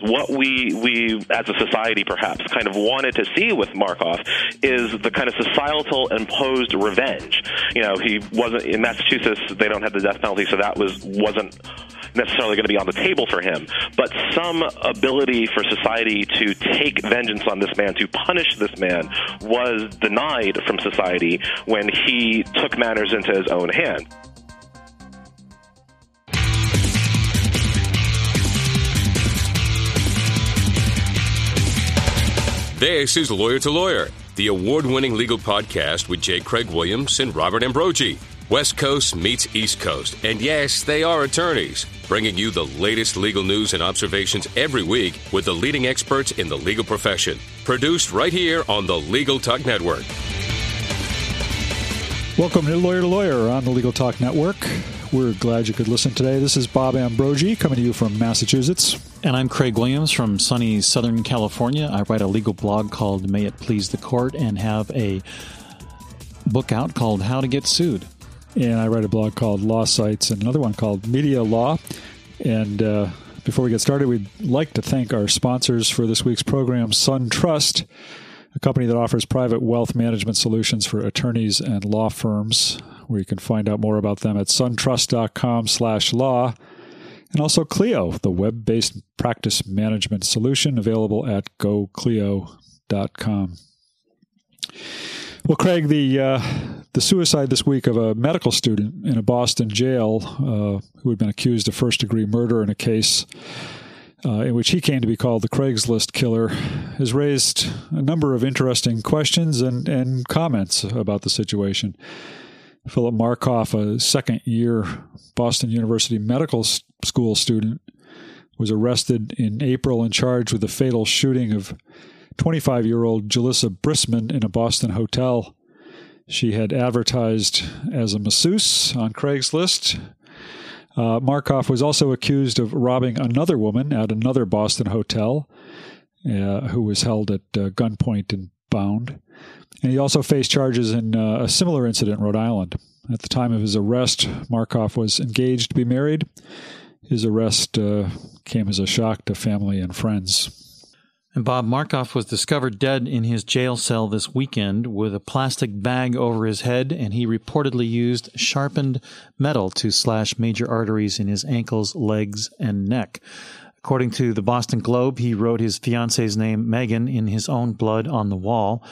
what we we as a society perhaps kind of wanted to see with Markoff is the kind of societal imposed revenge. You know, he wasn't in Massachusetts; they don't have the death penalty, so that was wasn't necessarily going to be on the table for him. But some ability for society to take vengeance on this man, to punish this man, was denied from society when he took matters into his own hand. This is Lawyer to Lawyer, the award winning legal podcast with J. Craig Williams and Robert Ambrogi. West Coast meets East Coast, and yes, they are attorneys, bringing you the latest legal news and observations every week with the leading experts in the legal profession. Produced right here on the Legal Talk Network. Welcome to Lawyer to Lawyer on the Legal Talk Network. We're glad you could listen today. This is Bob Ambrogi coming to you from Massachusetts. And I'm Craig Williams from sunny Southern California. I write a legal blog called May It Please the Court and have a book out called How to Get Sued. And I write a blog called Law Sites and another one called Media Law. And uh, before we get started, we'd like to thank our sponsors for this week's program, SunTrust, a company that offers private wealth management solutions for attorneys and law firms where you can find out more about them at suntrust.com slash law. And also Clio, the web-based practice management solution available at goclio.com. Well, Craig, the uh, the suicide this week of a medical student in a Boston jail uh, who had been accused of first degree murder in a case uh, in which he came to be called the Craigslist killer has raised a number of interesting questions and, and comments about the situation. Philip Markoff, a second year Boston University Medical School student, was arrested in April and charged with the fatal shooting of 25 year old Julissa Brisman in a Boston hotel. She had advertised as a masseuse on Craigslist. Uh, Markoff was also accused of robbing another woman at another Boston hotel, uh, who was held at uh, gunpoint and bound. And he also faced charges in uh, a similar incident in Rhode Island. At the time of his arrest, Markoff was engaged to be married. His arrest uh, came as a shock to family and friends. And Bob Markoff was discovered dead in his jail cell this weekend with a plastic bag over his head, and he reportedly used sharpened metal to slash major arteries in his ankles, legs, and neck. According to the Boston Globe, he wrote his fiancee's name, Megan, in his own blood on the wall.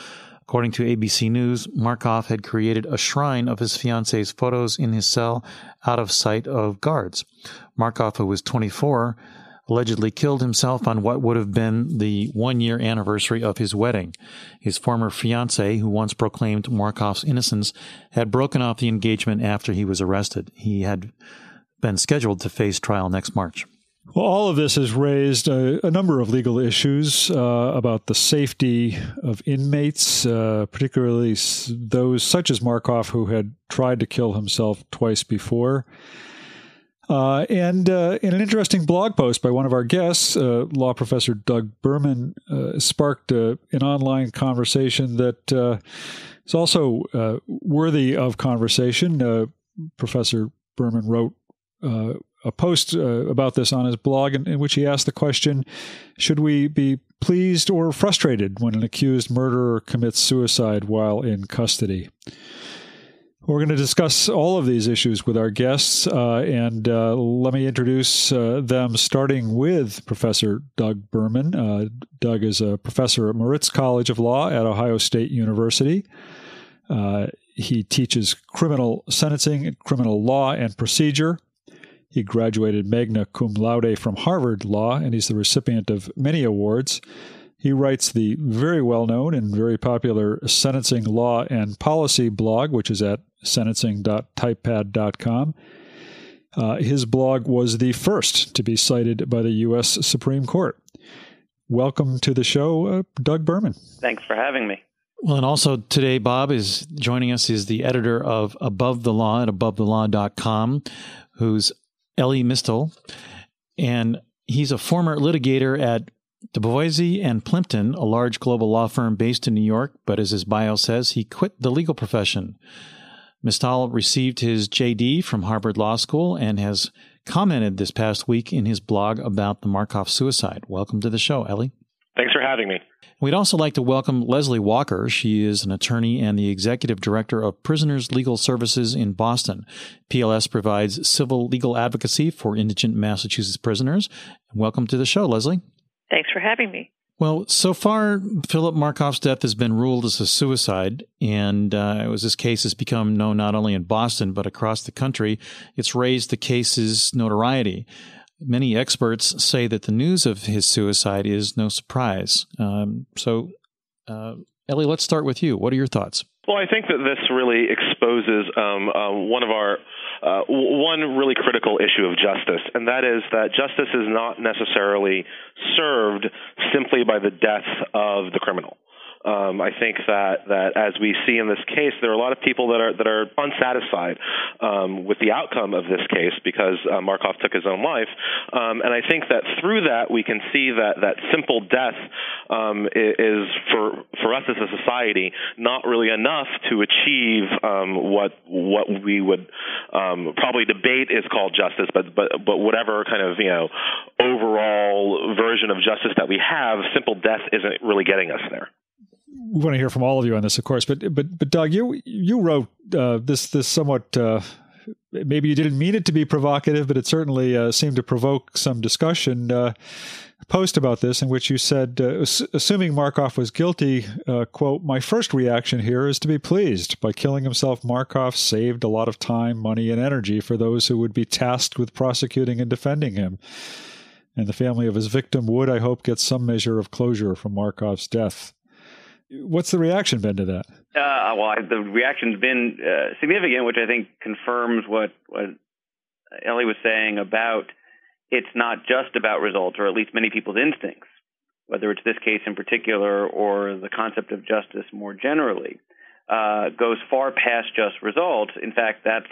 According to ABC News, Markoff had created a shrine of his fiance's photos in his cell out of sight of guards. Markoff, who was 24, allegedly killed himself on what would have been the one year anniversary of his wedding. His former fiancee, who once proclaimed Markoff's innocence, had broken off the engagement after he was arrested. He had been scheduled to face trial next March. Well, all of this has raised a, a number of legal issues uh, about the safety of inmates, uh, particularly those such as Markoff, who had tried to kill himself twice before. Uh, and uh, in an interesting blog post by one of our guests, uh, law professor Doug Berman uh, sparked an online conversation that is also worthy of conversation. professor Berman wrote a post uh, about this on his blog in, in, which he asked the question Should we be pleased or frustrated when an accused murderer commits suicide while in custody? We're going to discuss all of these issues with our guests, uh, and uh, let me introduce uh, them, starting with Professor Doug Berman. Uh, Doug is a professor at Moritz College of Law at Ohio State University. Uh, he teaches criminal sentencing, criminal law, and procedure. He graduated magna cum laude from Harvard Law, and he's the recipient of many awards. He writes the very well known and very popular Sentencing Law and Policy blog, which is at sentencing.typepad.com. Uh, his blog was the first to be cited by the U.S. Supreme Court. Welcome to the show, uh, Doug Berman. Thanks for having me. Well, and also today, Bob is joining us is the editor of Above the Law at AboveTheLaw.com, who's Elie Mystal, and he's a former litigator at Debevoise and Plimpton, a large global law firm based in New York, but as his bio says, he quit the legal profession. Mystal received his JD from Harvard Law School and has commented this past week in his blog about the Markoff suicide. Welcome to the show, Elie. Thanks for having me. We'd also like to welcome Leslie Walker. She is an attorney and the executive director of Prisoners Legal Services in Boston. PLS provides civil legal advocacy for indigent Massachusetts prisoners. Welcome to the show, Leslie. Thanks for having me. Well, so far, Philip Markoff's death has been ruled as a suicide, and uh, as this case has become known not only in Boston but across the country, it's raised the case's notoriety. Many experts say that the news of his suicide is no surprise. Um, so, uh, Elie, let's start with you. What are your thoughts? Well, I think that this really exposes um, uh, one of our uh, one really critical issue of justice, and that is that justice is not necessarily served simply by the death of the criminal. Um, I think that that as we see in this case, there are a lot of people that are that are unsatisfied um, with the outcome of this case because uh, Markoff took his own life, um, and I think that through that we can see that that simple death um, is for for us as a society not really enough to achieve um, what what we would um, probably debate is called justice, but but but whatever kind of you know overall version of justice that we have, simple death isn't really getting us there we want to hear from all of you on this, of course. But but but Doug, you you wrote uh, this this somewhat. Uh, maybe you didn't mean it to be provocative, but it certainly uh, seemed to provoke some discussion. Uh, post about this in which you said, uh, assuming Markoff was guilty, uh, quote, my first reaction here is to be pleased. By killing himself, Markoff saved a lot of time, money, and energy for those who would be tasked with prosecuting and defending him. And the family of his victim would, I hope, get some measure of closure from Markoff's death. What's the reaction been to that? Uh, well, I, the reaction's been uh, significant, which I think confirms what what Elie was saying about it's not just about results, or at least many people's instincts, whether it's this case in particular or the concept of justice more generally, uh, goes far past just results. In fact, that's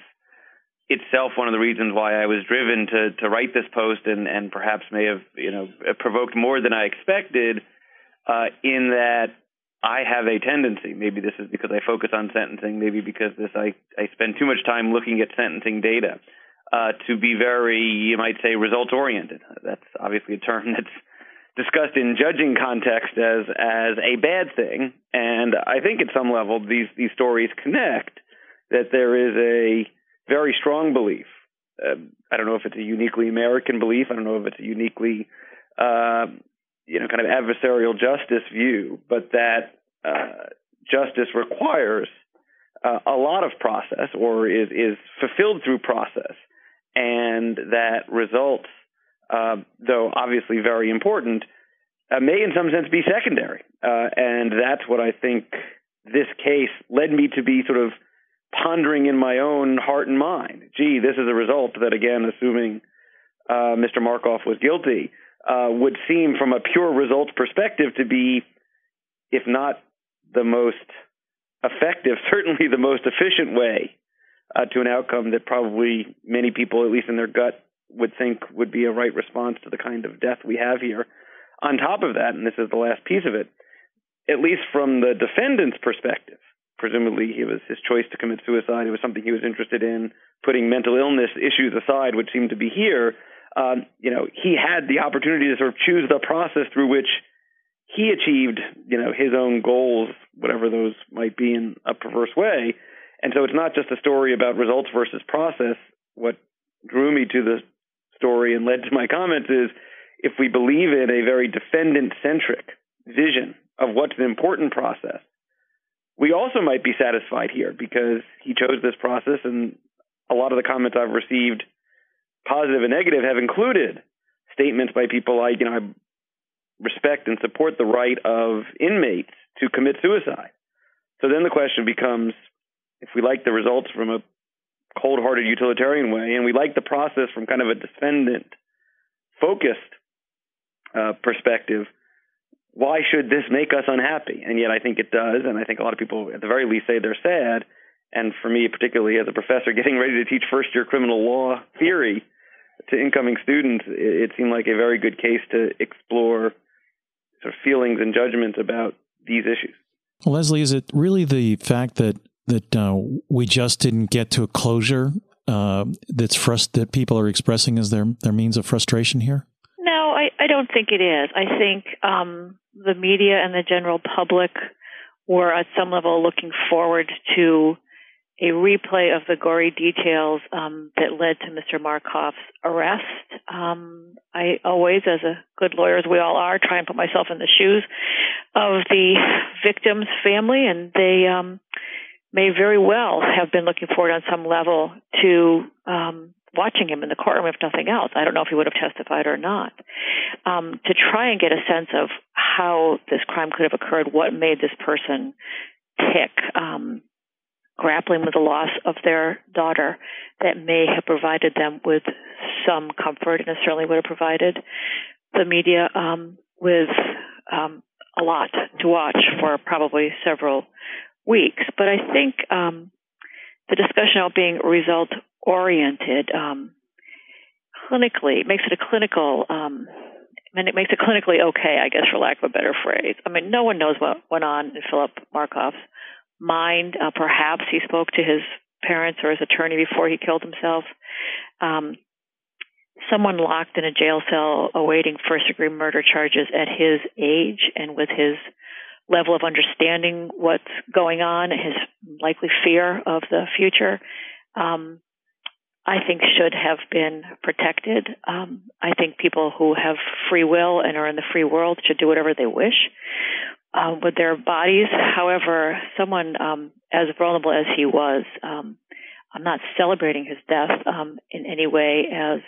itself one of the reasons why I was driven to to write this post and and perhaps may have you know provoked more than I expected. Uh, in that I have a tendency, maybe this is because I focus on sentencing, maybe because this I, I spend too much time looking at sentencing data, uh, to be very, you might say, results oriented. That's obviously a term that's discussed in judging context as as a bad thing. And I think at some level these these stories connect that there is a very strong belief. Uh, I don't know if it's a uniquely American belief. I don't know if it's a uniquely uh, you know, kind of adversarial justice view, but that uh, justice requires uh, a lot of process or is, is fulfilled through process, and that results, uh, though obviously very important, uh, may in some sense be secondary. Uh, and that's what I think this case led me to be sort of pondering in my own heart and mind. Gee, this is a result that, again, assuming uh, Mr. Markoff was guilty, uh, would seem, from a pure results perspective, to be, if not the most effective, certainly the most efficient way uh, to an outcome that probably many people, at least in their gut, would think would be a right response to the kind of death we have here. On top of that, and this is the last piece of it, at least from the defendant's perspective, presumably it was his choice to commit suicide. It was something he was interested in. Putting mental illness issues aside, which seem to be here, um, you know, he had the opportunity to sort of choose the process through which he achieved, you know, his own goals, whatever those might be in a perverse way. And so it's not just a story about results versus process. What drew me to the story and led to my comments is if we believe in a very defendant centric vision of what's an important process, we also might be satisfied here because he chose this process and a lot of the comments I've received positive and negative, have included statements by people like, you know, I respect and support the right of inmates to commit suicide. So then the question becomes if we like the results from a cold hearted utilitarian way and we like the process from kind of a defendant focused uh, perspective, why should this make us unhappy? And yet I think it does. And I think a lot of people, at the very least, say they're sad. And for me, particularly as a professor getting ready to teach first year criminal law theory, to incoming students, it, it seemed like a very good case to explore sort of feelings and judgments about these issues. Leslie, is it really the fact that that uh, we just didn't get to a closure uh, that's frust- that people are expressing as their their means of frustration here? No, I, I don't think it is. I think um, the media and the general public were at some level looking forward to a replay of the gory details um, that led to Mr. Markoff's arrest. Um, I always, as a good lawyer as we all are, try and put myself in the shoes of the victim's family, and they um, may very well have been looking forward on some level to um, watching him in the courtroom, if nothing else. I don't know if he would have testified or not. Um, to try and get a sense of how this crime could have occurred, what made this person tick. Um, grappling with the loss of their daughter that may have provided them with some comfort and it certainly would have provided the media um, with um, a lot to watch for probably several weeks. But I think um, the discussion of being result oriented um, clinically makes it a clinical um, and it makes it clinically okay, I guess, for lack of a better phrase. I mean, no one knows what went on in Philip Markoff's mind. Uh, perhaps he spoke to his parents or his attorney before he killed himself. Um, someone locked in a jail cell awaiting first degree murder charges at his age and with his level of understanding what's going on, his likely fear of the future, um, I think should have been protected. Um, I think people who have free will and are in the free world should do whatever they wish uh, with their bodies. However, someone um, as vulnerable as he was, um, I'm not celebrating his death um, in any way as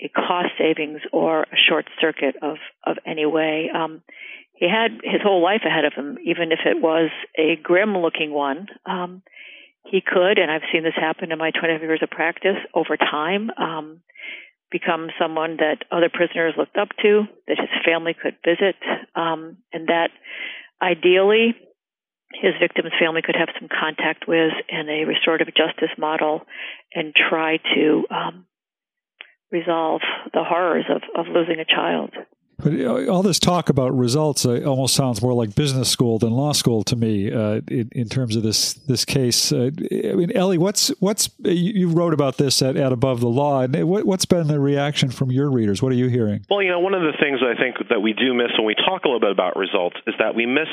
a cost savings or a short circuit of of any way. Um, he had his whole life ahead of him, even if it was a grim looking one. Um, he could, and I've seen this happen in my 25 years of practice over time, um, become someone that other prisoners looked up to, that his family could visit, um, and that ideally his victim's family could have some contact with in a restorative justice model and try to um, resolve the horrors of, of losing a child. But uh, all this talk about results uh, almost sounds more like business school than law school to me. Uh, in, in, terms of this this case, uh, I mean, Elie, what's what's you wrote about this at, at Above the Law, and what, has been the reaction from your readers? What are you hearing? Well, you know, one of the things I think that we do miss when we talk a little bit about results is that we miss,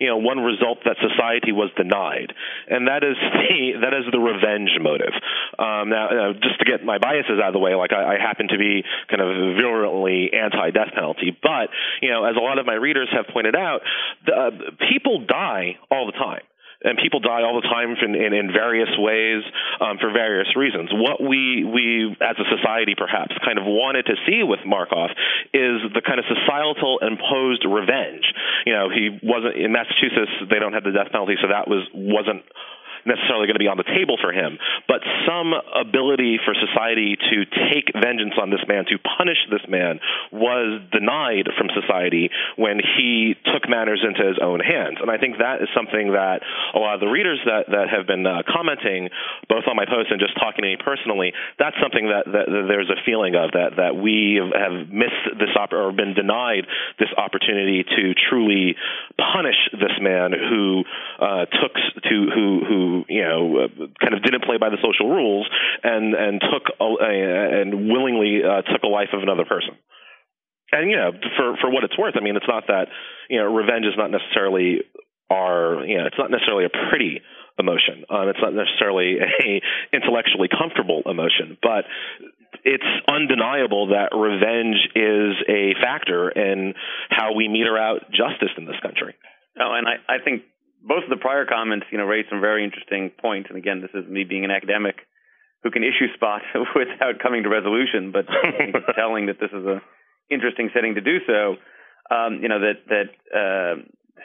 you know, one result that society was denied, and that is the that is the revenge motive. Um, now, uh, just to get my biases out of the way, like I, I happen to be kind of virulently anti-death penalty but, you know, as a lot of my readers have pointed out, the, uh, people die all the time and people die all the time in, in, in various ways um, for various reasons. What we we as a society perhaps kind of wanted to see with Markoff is the kind of societal imposed revenge. You know, he wasn't in Massachusetts; they don't have the death penalty, so that was wasn't necessarily going to be on the table for him, but some ability for society to take vengeance on this man, to punish this man, was denied from society when he took matters into his own hands. And I think that is something that a lot of the readers that, that have been uh, commenting, both on my post and just talking to me personally, that's something that, that, that there's a feeling of that, that we have missed this op- or been denied this opportunity to truly punish this man who uh, took to who who you know uh, kind of didn't play by the social rules and and took a, and willingly uh, took a life of another person. And you know, for for what it's worth, I mean, it's not that you know, revenge is not necessarily our you know, it's not necessarily a pretty emotion. Um, it's not necessarily a intellectually comfortable emotion, but it's undeniable that revenge is a factor in how we meter out justice in this country. Oh, and I, I think both of the prior comments, you know, raised some very interesting points. And again, this is me being an academic who can issue spot without coming to resolution, but telling that this is a interesting setting to do so. Um, you know that that uh,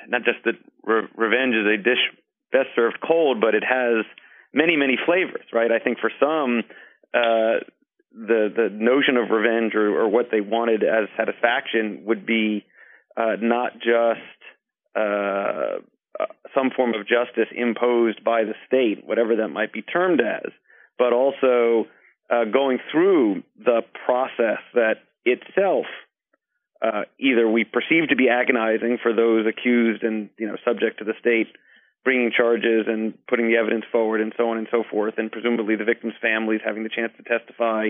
not just that re- revenge is a dish best served cold, but it has many many flavors, right? I think for some, uh, the the notion of revenge or, or what they wanted as satisfaction would be uh, not just uh, some form of justice imposed by the state, whatever that might be termed as, but also uh, going through the process that itself uh, either we perceive to be agonizing for those accused and you know subject to the state bringing charges and putting the evidence forward and so on and so forth, and presumably the victims' families having the chance to testify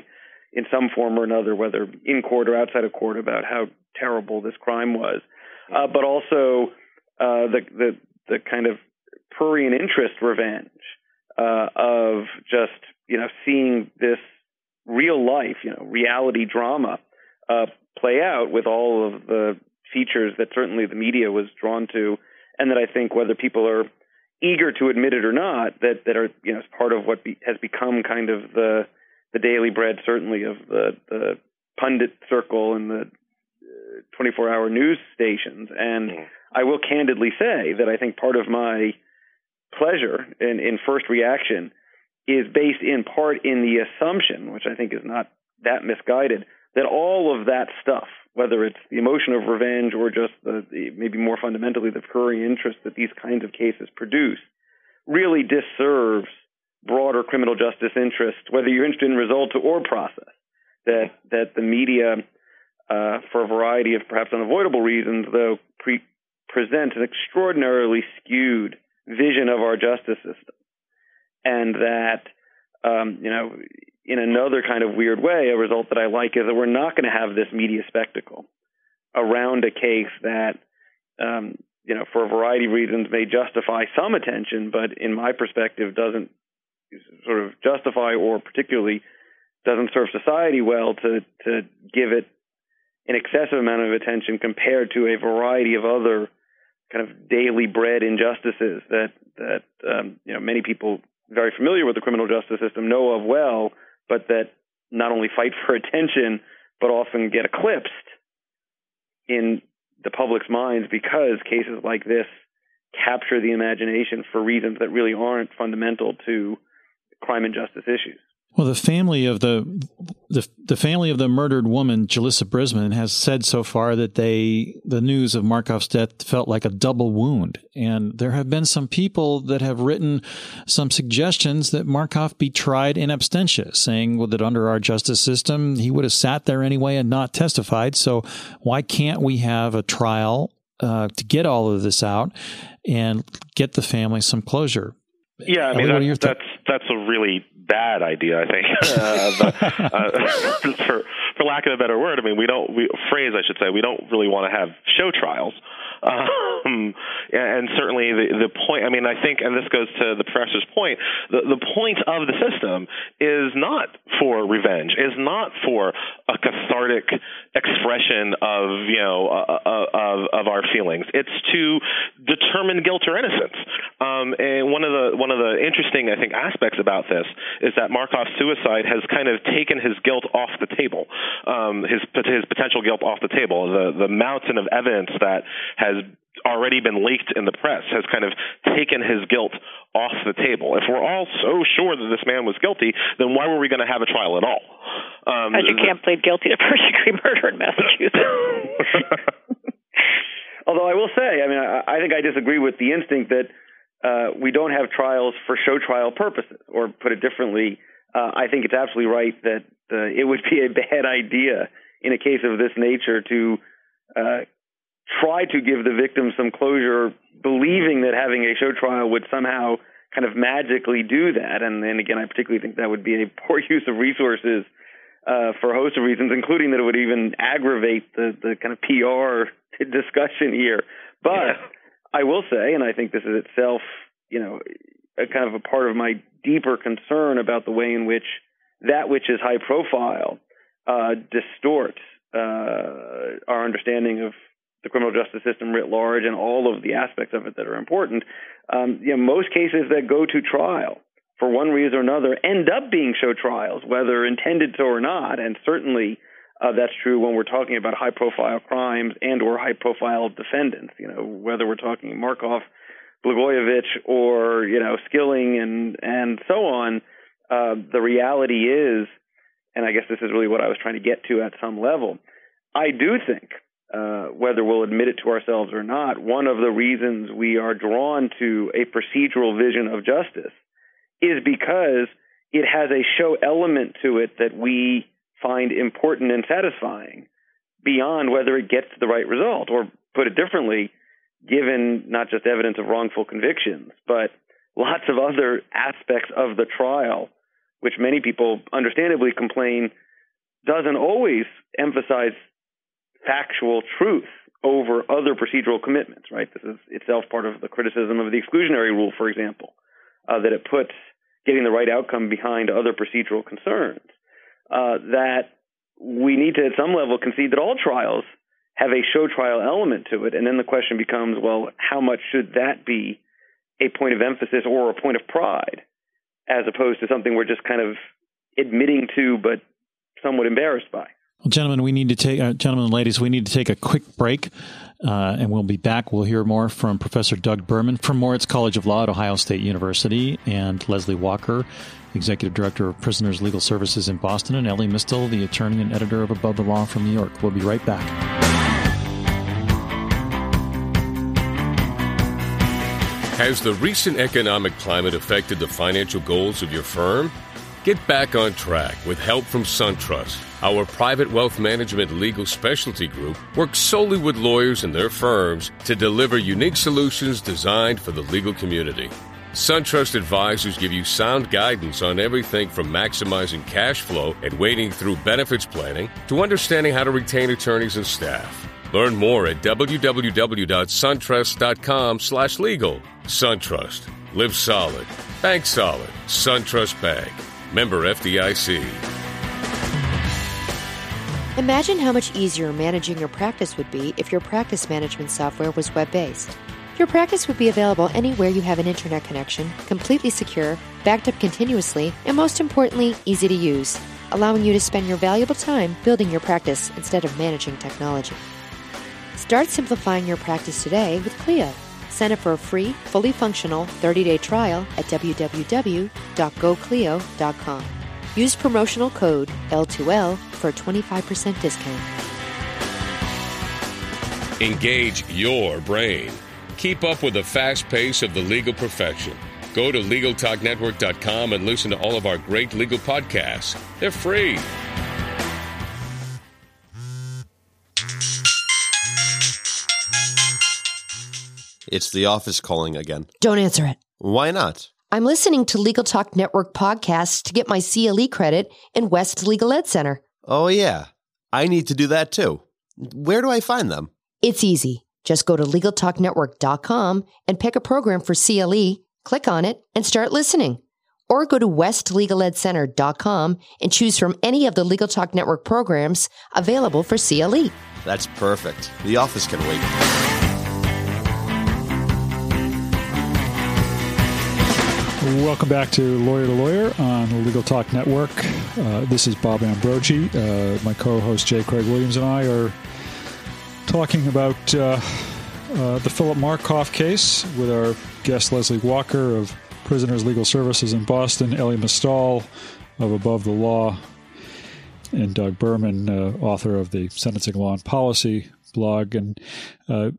in some form or another, whether in court or outside of court, about how terrible this crime was. Uh, but also uh, the the the kind of prurient interest revenge uh, of just you know seeing this real life, you know, reality drama uh, play out with all of the features that certainly the media was drawn to, and that I think whether people are eager to admit it or not, that that are you know part of what be, has become kind of the the daily bread, certainly of the the pundit circle and the 24 hour news stations. And mm. I will candidly say that I think part of my pleasure in, in first reaction is based in part in the assumption, which I think is not that misguided, that all of that stuff, whether it's the emotion of revenge or just the, the maybe more fundamentally the recurring interest that these kinds of cases produce, really disserves broader criminal justice interest, whether you're interested in result or process. That that the media, uh, for a variety of perhaps unavoidable reasons, though, pre- present an extraordinarily skewed vision of our justice system. And that um, you know in another kind of weird way, a result that I like is that we're not going to have this media spectacle around a case that um, you know for a variety of reasons may justify some attention, but in my perspective doesn't sort of justify or particularly doesn't serve society well to to give it an excessive amount of attention compared to a variety of other kind of daily bread injustices that that um, you know many people very familiar with the criminal justice system know of well, but that not only fight for attention, but often get eclipsed in the public's minds because cases like this capture the imagination for reasons that really aren't fundamental to crime and justice issues. Well, the family of the, the the family of the murdered woman, Julissa Brisman, has said so far that they the news of Markoff's death felt like a double wound, and there have been some people that have written some suggestions that Markoff be tried in absentia, saying well, that under our justice system he would have sat there anyway and not testified. So why can't we have a trial uh, to get all of this out and get the family some closure? Yeah, I mean that, that's that's a really bad idea, I think. uh, but, uh, for for lack of a better word, I mean we don't we phrase I should say we don't really want to have show trials. Um, and certainly the, the point, I mean, I think, and this goes to the professor's point, the, the point of the system is not for revenge, is not for a cathartic expression of, you know, uh, uh, of, of our feelings. It's to determine guilt or innocence. Um, and one of the, one of the interesting, I think, aspects about this is that Markoff's suicide has kind of taken his guilt off the table, um, his, his potential guilt off the table. The, the mountain of evidence that has has already been leaked in the press has kind of taken his guilt off the table. If we're all so sure that this man was guilty, then why were we going to have a trial at all? Um, you can't plead guilty to first degree murder in Massachusetts. Although I will say, I mean, I, I think I disagree with the instinct that uh, we don't have trials for show trial purposes. Or put it differently, uh, I think it's absolutely right that uh, it would be a bad idea in a case of this nature to uh, try to give the victim some closure, believing that having a show trial would somehow kind of magically do that. And then again, I particularly think that would be a poor use of resources uh, for a host of reasons, including that it would even aggravate the, the kind of PR discussion here. But yeah. I will say, and I think this is itself, you know, a kind of a part of my deeper concern about the way in which that which is high profile uh, distorts uh, our understanding of the criminal justice system writ large and all of the aspects of it that are important. Um, you know, most cases that go to trial for one reason or another end up being show trials, whether intended to or not, and certainly uh, that's true when we're talking about high profile crimes and or high profile defendants. You know, whether we're talking Markoff, Blagojevich, or you know Skilling and and so on. Uh, the reality is, and I guess this is really what I was trying to get to at some level. I do think uh, whether we'll admit it to ourselves or not, one of the reasons we are drawn to a procedural vision of justice is because it has a show element to it that we find important and satisfying beyond whether it gets the right result. Or put it differently, given not just evidence of wrongful convictions, but lots of other aspects of the trial, which many people understandably complain doesn't always emphasize factual truth over other procedural commitments, right? This is itself part of the criticism of the exclusionary rule, for example, uh, that it puts getting the right outcome behind other procedural concerns. Uh, that we need to, at some level, concede that all trials have a show trial element to it. And then the question becomes, well, how much should that be a point of emphasis or a point of pride, as opposed to something we're just kind of admitting to but somewhat embarrassed by? Well, gentlemen, we need to take, uh, gentlemen and ladies, we need to take a quick break, uh, and we'll be back. We'll hear more from Professor Doug Berman from Moritz College of Law at Ohio State University, and Leslie Walker, Executive Director of Prisoners Legal Services in Boston, and Elie Mystal, the attorney and editor of Above the Law from New York. We'll be right back. Has the recent economic climate affected the financial goals of your firm? Get back on track with help from SunTrust. Our private wealth management legal specialty group works solely with lawyers and their firms to deliver unique solutions designed for the legal community. SunTrust advisors give you sound guidance on everything from maximizing cash flow and wading through benefits planning to understanding how to retain attorneys and staff. Learn more at www.suntrust.com slash legal. SunTrust. Live solid. Bank solid. SunTrust Bank. Member FDIC. Imagine how much easier managing your practice would be if your practice management software was web based. Your practice would be available anywhere you have an internet connection, completely secure, backed up continuously, and most importantly, easy to use, allowing you to spend your valuable time building your practice instead of managing technology. Start simplifying your practice today with Clio. Sign up for a free, fully functional 30 day trial at www.goclio.com. Use promotional code L2L for a 25% discount. Engage your brain. Keep up with the fast pace of the legal profession. Go to LegalTalkNetwork.com and listen to all of our great legal podcasts. They're free. It's the office calling again. Don't answer it. Why not? I'm listening to Legal Talk Network podcasts to get my CLE credit in West Legal Ed Center. Oh, yeah. I need to do that too. Where do I find them? It's easy. Just go to LegalTalkNetwork.com and pick a program for CLE, click on it, and start listening. Or go to WestLegalEdCenter.com and choose from any of the Legal Talk Network programs available for CLE. That's perfect. The office can wait. Welcome back to Lawyer to Lawyer on the Legal Talk Network. Uh, this is Bob Ambrogi. Uh, my co host J. Craig Williams and I are talking about uh, uh, the Philip Markoff case with our guest Leslie Walker of Prisoners Legal Services in Boston, Elie Mystal of Above the Law, and Doug Berman, uh, author of the Sentencing Law and Policy blog. And uh,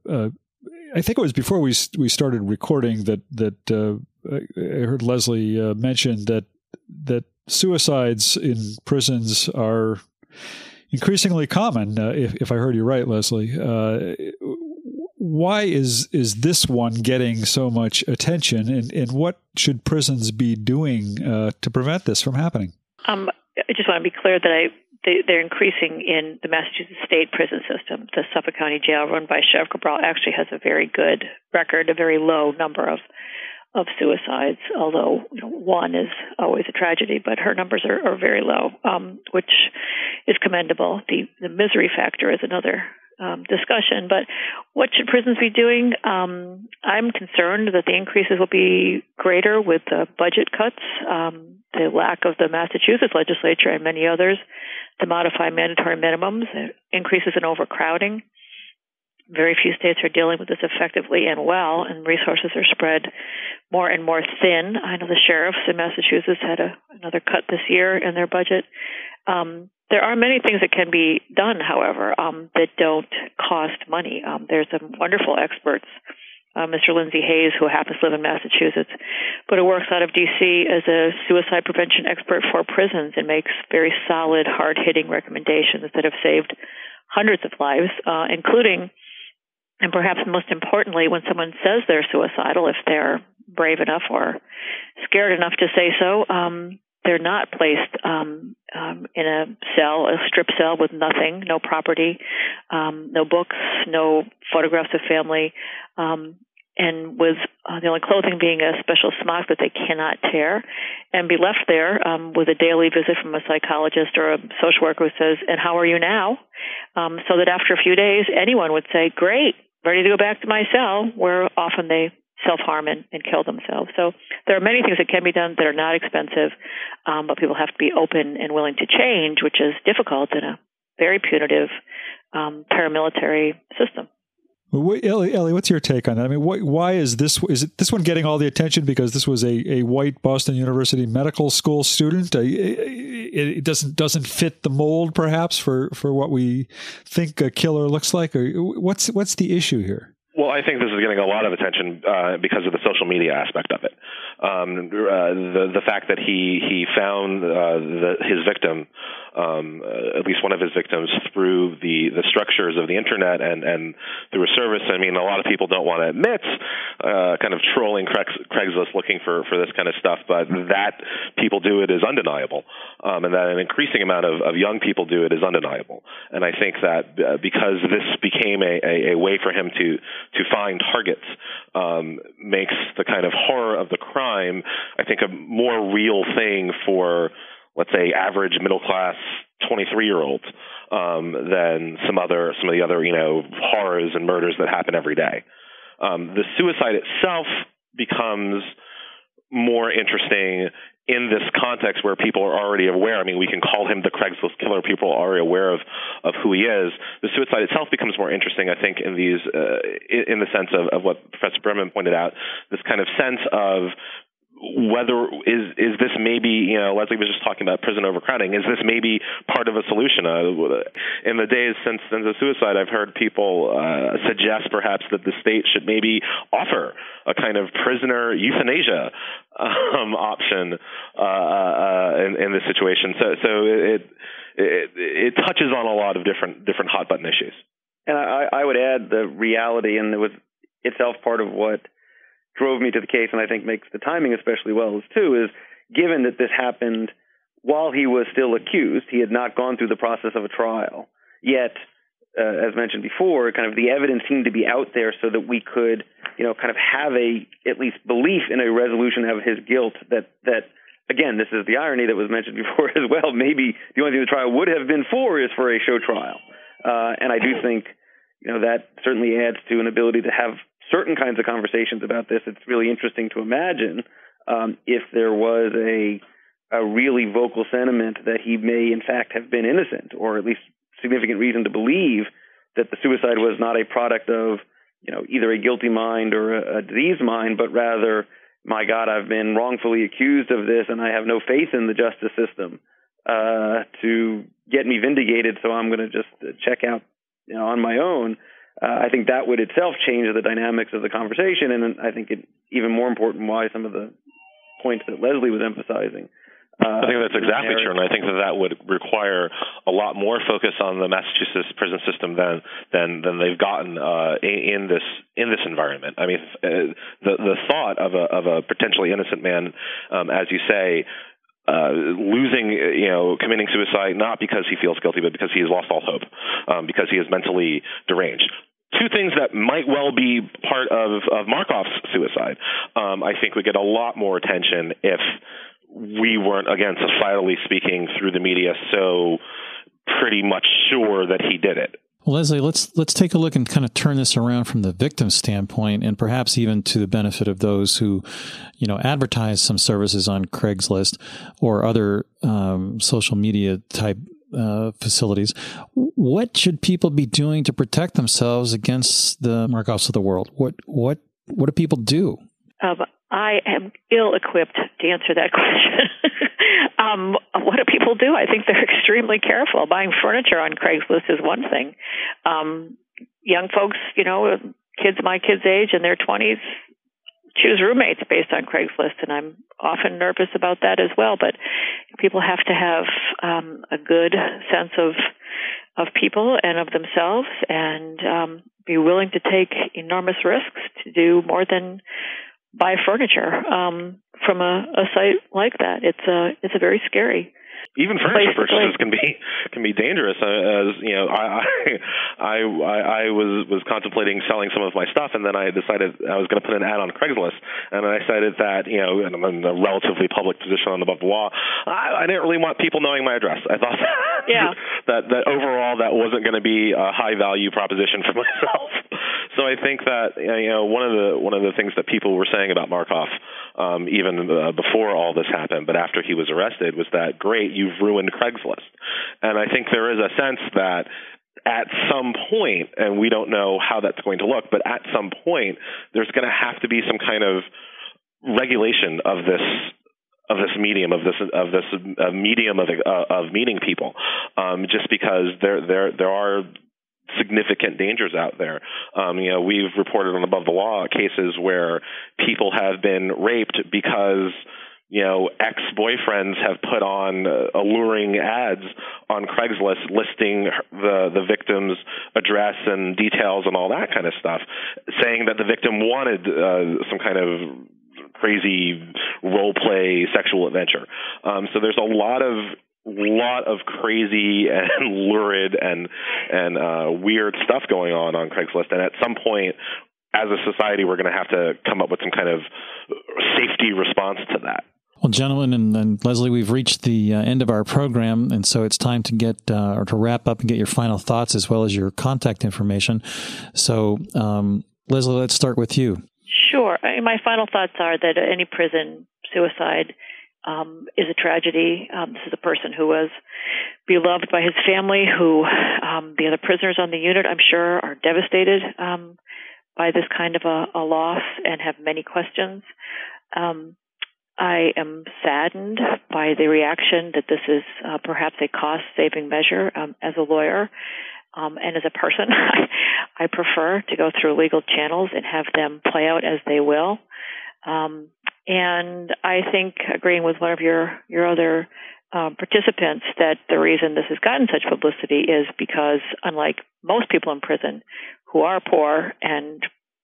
I think it was before we we started recording that that I heard Leslie uh, mention that that suicides in prisons are increasingly common. Uh, if, if, I heard you right, Leslie, uh, why is is this one getting so much attention, and, and what should prisons be doing uh, to prevent this from happening? Um, I just want to be clear that I they, are increasing in the Massachusetts state prison system. The Suffolk County Jail, run by Sheriff Cabral, actually has a very good record, a very low number of of suicides, although you know, one is always a tragedy, but her numbers are, are very low, um, which is commendable. The the misery factor is another um, discussion. But what should prisons be doing? Um, I'm concerned that the increases will be greater with the budget cuts, um, the lack of the Massachusetts legislature and many others to modify mandatory minimums, increases in overcrowding. Very few states are dealing with this effectively and well, and resources are spread more and more thin. I know the sheriffs in Massachusetts had a, another cut this year in their budget. Um, there are many things that can be done, however, um, that don't cost money. Um, there's some wonderful experts, uh, Mr. Lindsay Hayes, who happens to live in Massachusetts, but who works out of D.C. as a suicide prevention expert for prisons and makes very solid, hard hitting recommendations that have saved hundreds of lives, uh, including and perhaps most importantly, when someone says they're suicidal, if they're brave enough or scared enough to say so, um, they're not placed um, um, in a cell, a strip cell with nothing, no property, um, no books, no photographs of family, um, and with uh, the only clothing being a special smock that they cannot tear, and be left there um, with a daily visit from a psychologist or a social worker who says, "And how are you now?" Um, so that after a few days, anyone would say, "Great, ready to go back to my cell," where often they self harm and, and kill themselves. So there are many things that can be done that are not expensive, um, but people have to be open and willing to change, which is difficult in a very punitive um, paramilitary system. Elie, Elie, what's your take on that? I mean, why, why is this is it, this one getting all the attention because this was a, a white Boston University medical school student? Uh, it, it, doesn't doesn't fit the mold, perhaps, for, for what we think a killer looks like. Or what's what's the issue here? Well, I think this is getting a lot of attention uh, because of the social media aspect of it. Um, uh, the the fact that he he found uh, the, his victim um, uh, at least one of his victims through the the structures of the internet and and through a service. I mean, a lot of people don't want to admit uh, kind of trolling Craigslist looking for for this kind of stuff, but that people do it is undeniable, um, and that an increasing amount of, of young people do it is undeniable. And I think that uh, because this became a, a, a way for him to to find targets, um, makes the kind of horror of the crime, I think, a more real thing for let's say average middle class 23 year olds um, than some other some of the other you know horrors and murders that happen every day. Um, the suicide itself becomes more interesting in this context where people are already aware. I mean, we can call him the Craigslist killer. People are already aware of of who he is. The suicide itself becomes more interesting, I think, in these uh, in the sense of, of what Professor Berman pointed out. This kind of sense of whether is is this maybe you know Leslie was just talking about prison overcrowding is this maybe part of a solution uh, in the days since since the suicide I've heard people uh, suggest perhaps that the state should maybe offer a kind of prisoner euthanasia um, option uh, uh, in, in this situation so so it, it it touches on a lot of different different hot button issues and I, I would add the reality and it was itself part of what drove me to the case and I think makes the timing especially well is too is given that this happened while he was still accused, he had not gone through the process of a trial. Yet, uh, as mentioned before, kind of the evidence seemed to be out there so that we could, you know, kind of have a at least belief in a resolution of his guilt. That that again, this is the irony that was mentioned before as well. Maybe the only thing the trial would have been for is for a show trial, uh, and I do think, you know, that certainly adds to an ability to have certain kinds of conversations about this, it's really interesting to imagine um, if there was a a really vocal sentiment that he may in fact have been innocent, or at least significant reason to believe that the suicide was not a product of you know either a guilty mind or a, a diseased mind, but rather, my God, I've been wrongfully accused of this, and I have no faith in the justice system uh, to get me vindicated, so I'm going to just check out you know, on my own uh, I think that would itself change the dynamics of the conversation, and I think it even more important why some of the points that Leslie was emphasizing. Uh, I think that's exactly true, and I think that that would require a lot more focus on the Massachusetts prison system than than than they've gotten uh, in this in this environment. I mean, uh, the the thought of a of a potentially innocent man, um, as you say, uh, losing, you know, committing suicide not because he feels guilty, but because he has lost all hope, um, because he is mentally deranged two things that might well be part of, of Markoff's suicide, um, I think would get a lot more attention if we weren't, again, societally speaking, through the media, so pretty much sure that he did it. Well, Leslie, let's let's take a look and kind of turn this around from the victim standpoint, and perhaps even to the benefit of those who, you know, advertise some services on Craigslist or other um, social media type uh, facilities. What should people be doing to protect themselves against the Markoffs of the world? What what what do people do? Um, I am ill equipped to answer that question. um, what do people do? I think they're extremely careful. Buying furniture on Craigslist is one thing. Um, young folks, you know, kids my kids' age in their 20s choose roommates based on Craigslist, and I'm often nervous about that as well. But people have to have um, a good sense of of people and of themselves, and um, be willing to take enormous risks to do more than buy furniture um, from a, a site like that. It's a it's a very scary even furniture purchases can be can be dangerous. Uh, as you know, I, I I I was was contemplating selling some of my stuff, and then I decided I was going to put an ad on Craigslist, and I decided that you know, and I'm in a relatively public position on above the law. I, I didn't really want people knowing my address. I thought that yeah. that that overall that wasn't going to be a high value proposition for myself. So I think that you know one of the one of the things that people were saying about Markoff um, even uh, before all this happened, but after he was arrested, was that great? You've ruined Craigslist, and I think there is a sense that at some point, and we don't know how that's going to look, but at some point, there's going to have to be some kind of regulation of this of this medium of this of this uh, medium of uh, of meeting people, um, just because there there there are significant dangers out there. Um, you know, we've reported on above the law cases where people have been raped because you know, ex-boyfriends have put on uh, alluring ads on Craigslist listing the the victim's address and details and all that kind of stuff, saying that the victim wanted uh, some kind of crazy role play sexual adventure. Um, so there's a lot of lot of crazy and lurid and and uh, weird stuff going on on Craigslist. And at some point, as a society, we're going to have to come up with some kind of safety response to that. Well, gentlemen and, and Leslie, we've reached the uh, end of our program, and so it's time to get uh, or to wrap up and get your final thoughts as well as your contact information. So, um, Leslie, let's start with you. Sure. My final thoughts are that any prison suicide um, is a tragedy. Um, this is a person who was beloved by his family, who um, the other prisoners on the unit, I'm sure, are devastated um, by this kind of a, a, loss and have many questions. Um, I am saddened by the reaction that this is uh, perhaps a cost saving measure. Um, as a lawyer, um, and as a person, I, I, prefer to go through legal channels and have them play out as they will. Um, and I think agreeing with one of your your other uh, participants that the reason this has gotten such publicity is because unlike most people in prison who are poor and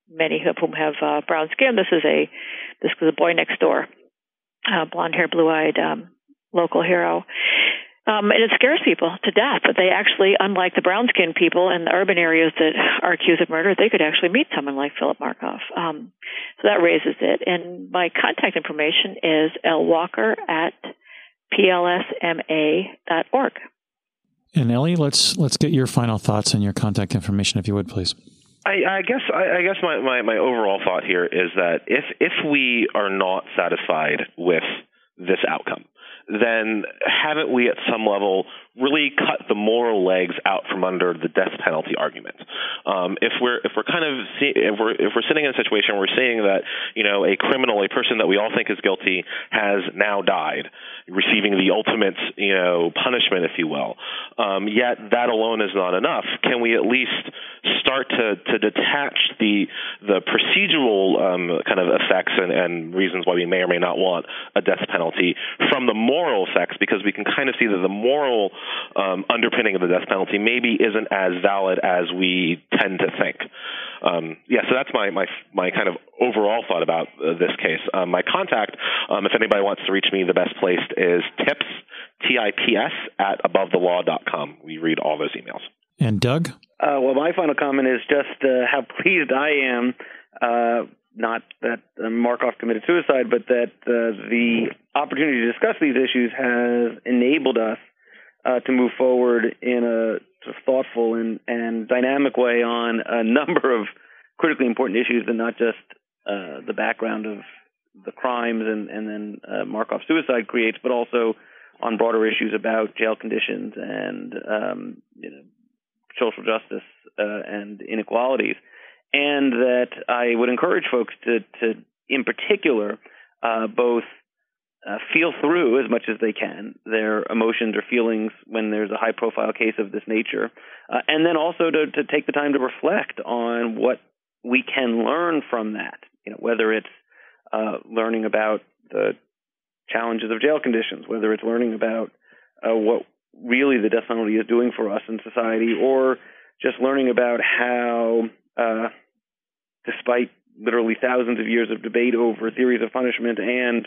many of whom have uh, brown skin, this is a this was a boy next door, uh, blonde hair, blue eyed um, local hero. Um, and it scares people to death that they actually, unlike the brown skinned people in the urban areas that are accused of murder, they could actually meet someone like Philip Markoff. Um, so that raises it. And my contact information is lwalker at plsma.org. And Elie, let's let's get your final thoughts and your contact information, if you would, please. I, I guess I, I guess my, my, my overall thought here is that if if we are not satisfied with this outcome, then haven't we at some level really cut the moral legs out from under the death penalty argument? Um, if we're if we're kind of see, if we're if we're sitting in a situation where we're seeing that you know a criminal, a person that we all think is guilty, has now died, receiving the ultimate you know punishment, if you will. Um, yet that alone is not enough. Can we at least start to to detach the the procedural um, kind of effects and, and reasons why we may or may not want a death penalty from the moral effects? Because we can kind of see that the moral um, underpinning of the death penalty maybe isn't as valid as we tend to think. Um, yeah, so that's my, my my kind of overall thought about uh, this case. Um, my contact, um, if anybody wants to reach me, the best place is tips, T-I-P-S, at abovethelaw.com. We read all those emails. And Doug? Uh, well, my final comment is just uh, how pleased I am, uh, not that uh, Markoff committed suicide, but that uh, the opportunity to discuss these issues has enabled us uh, to move forward in a sort of thoughtful and, and dynamic way on a number of critically important issues, and not just uh, the background of the crimes and, and then uh, Markoff suicide creates, but also on broader issues about jail conditions and um, you know, social justice uh, and inequalities. And that I would encourage folks to, to in particular, uh, both uh, feel through as much as they can their emotions or feelings when there's a high profile case of this nature, uh, and then also to, to take the time to reflect on what we can learn from that. You know, whether it's uh, learning about the challenges of jail conditions, whether it's learning about uh, what really the death penalty is doing for us in society, or just learning about how uh, despite literally thousands of years of debate over theories of punishment and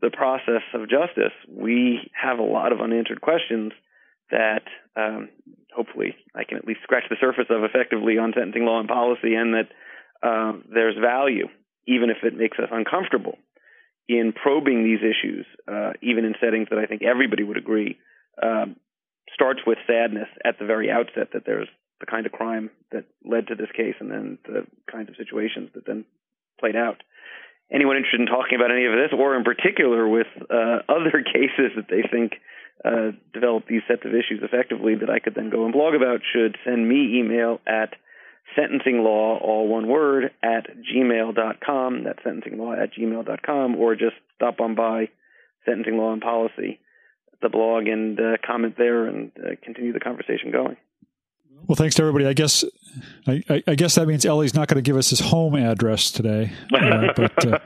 the process of justice, we have a lot of unanswered questions that um, hopefully I can at least scratch the surface of effectively on sentencing law and policy, and that uh, there's value, even if it makes us uncomfortable, in probing these issues, uh, even in settings that I think everybody would agree um, starts with sadness at the very outset that there's the kind of crime that led to this case and then the kinds of situations that then played out. Anyone interested in talking about any of this, or in particular with uh, other cases that they think uh, develop these sets of issues effectively that I could then go and blog about, should send me email at sentencing law, all one word, at gmail.com. That's sentencing law at gmail.com, or just stop on by sentencing law and policy, the blog, and uh, comment there and uh, continue the conversation going. Well, thanks to everybody. I guess I, I, I guess that means Elie's not going to give us his home address today. Uh, but uh,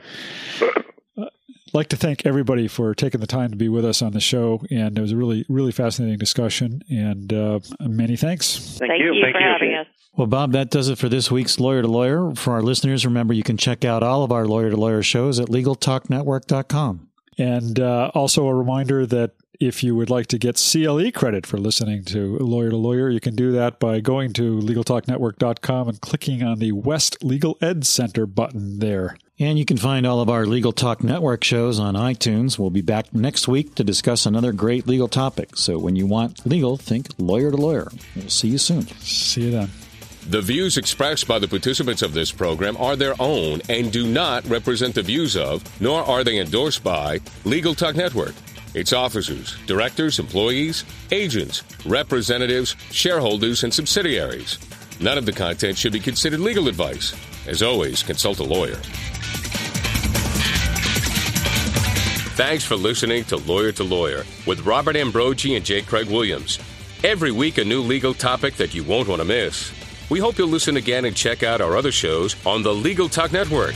I'd like to thank everybody for taking the time to be with us on the show, and it was a really really fascinating discussion. And uh, many thanks. Thank, Thank you. you Thank for you. having us. Well, Bob, that does it for this week's Lawyer to Lawyer. For our listeners, remember you can check out all of our Lawyer to Lawyer shows at LegalTalkNetwork.com. And uh, also a reminder that if you would like to get CLE credit for listening to Lawyer to Lawyer, you can do that by going to LegalTalkNetwork.com and clicking on the West Legal Ed Center button there. And you can find all of our Legal Talk Network shows on iTunes. We'll be back next week to discuss another great legal topic. So when you want legal, think Lawyer to Lawyer. We'll see you soon. See you then. The views expressed by the participants of this program are their own and do not represent the views of, nor are they endorsed by, Legal Talk Network, its officers, directors, employees, agents, representatives, shareholders, and subsidiaries. None of the content should be considered legal advice. As always, consult a lawyer. Thanks for listening to Lawyer to Lawyer with Robert Ambrogi and J. Craig Williams. Every week, a new legal topic that you won't want to miss. We hope you'll listen again and check out our other shows on the Legal Talk Network.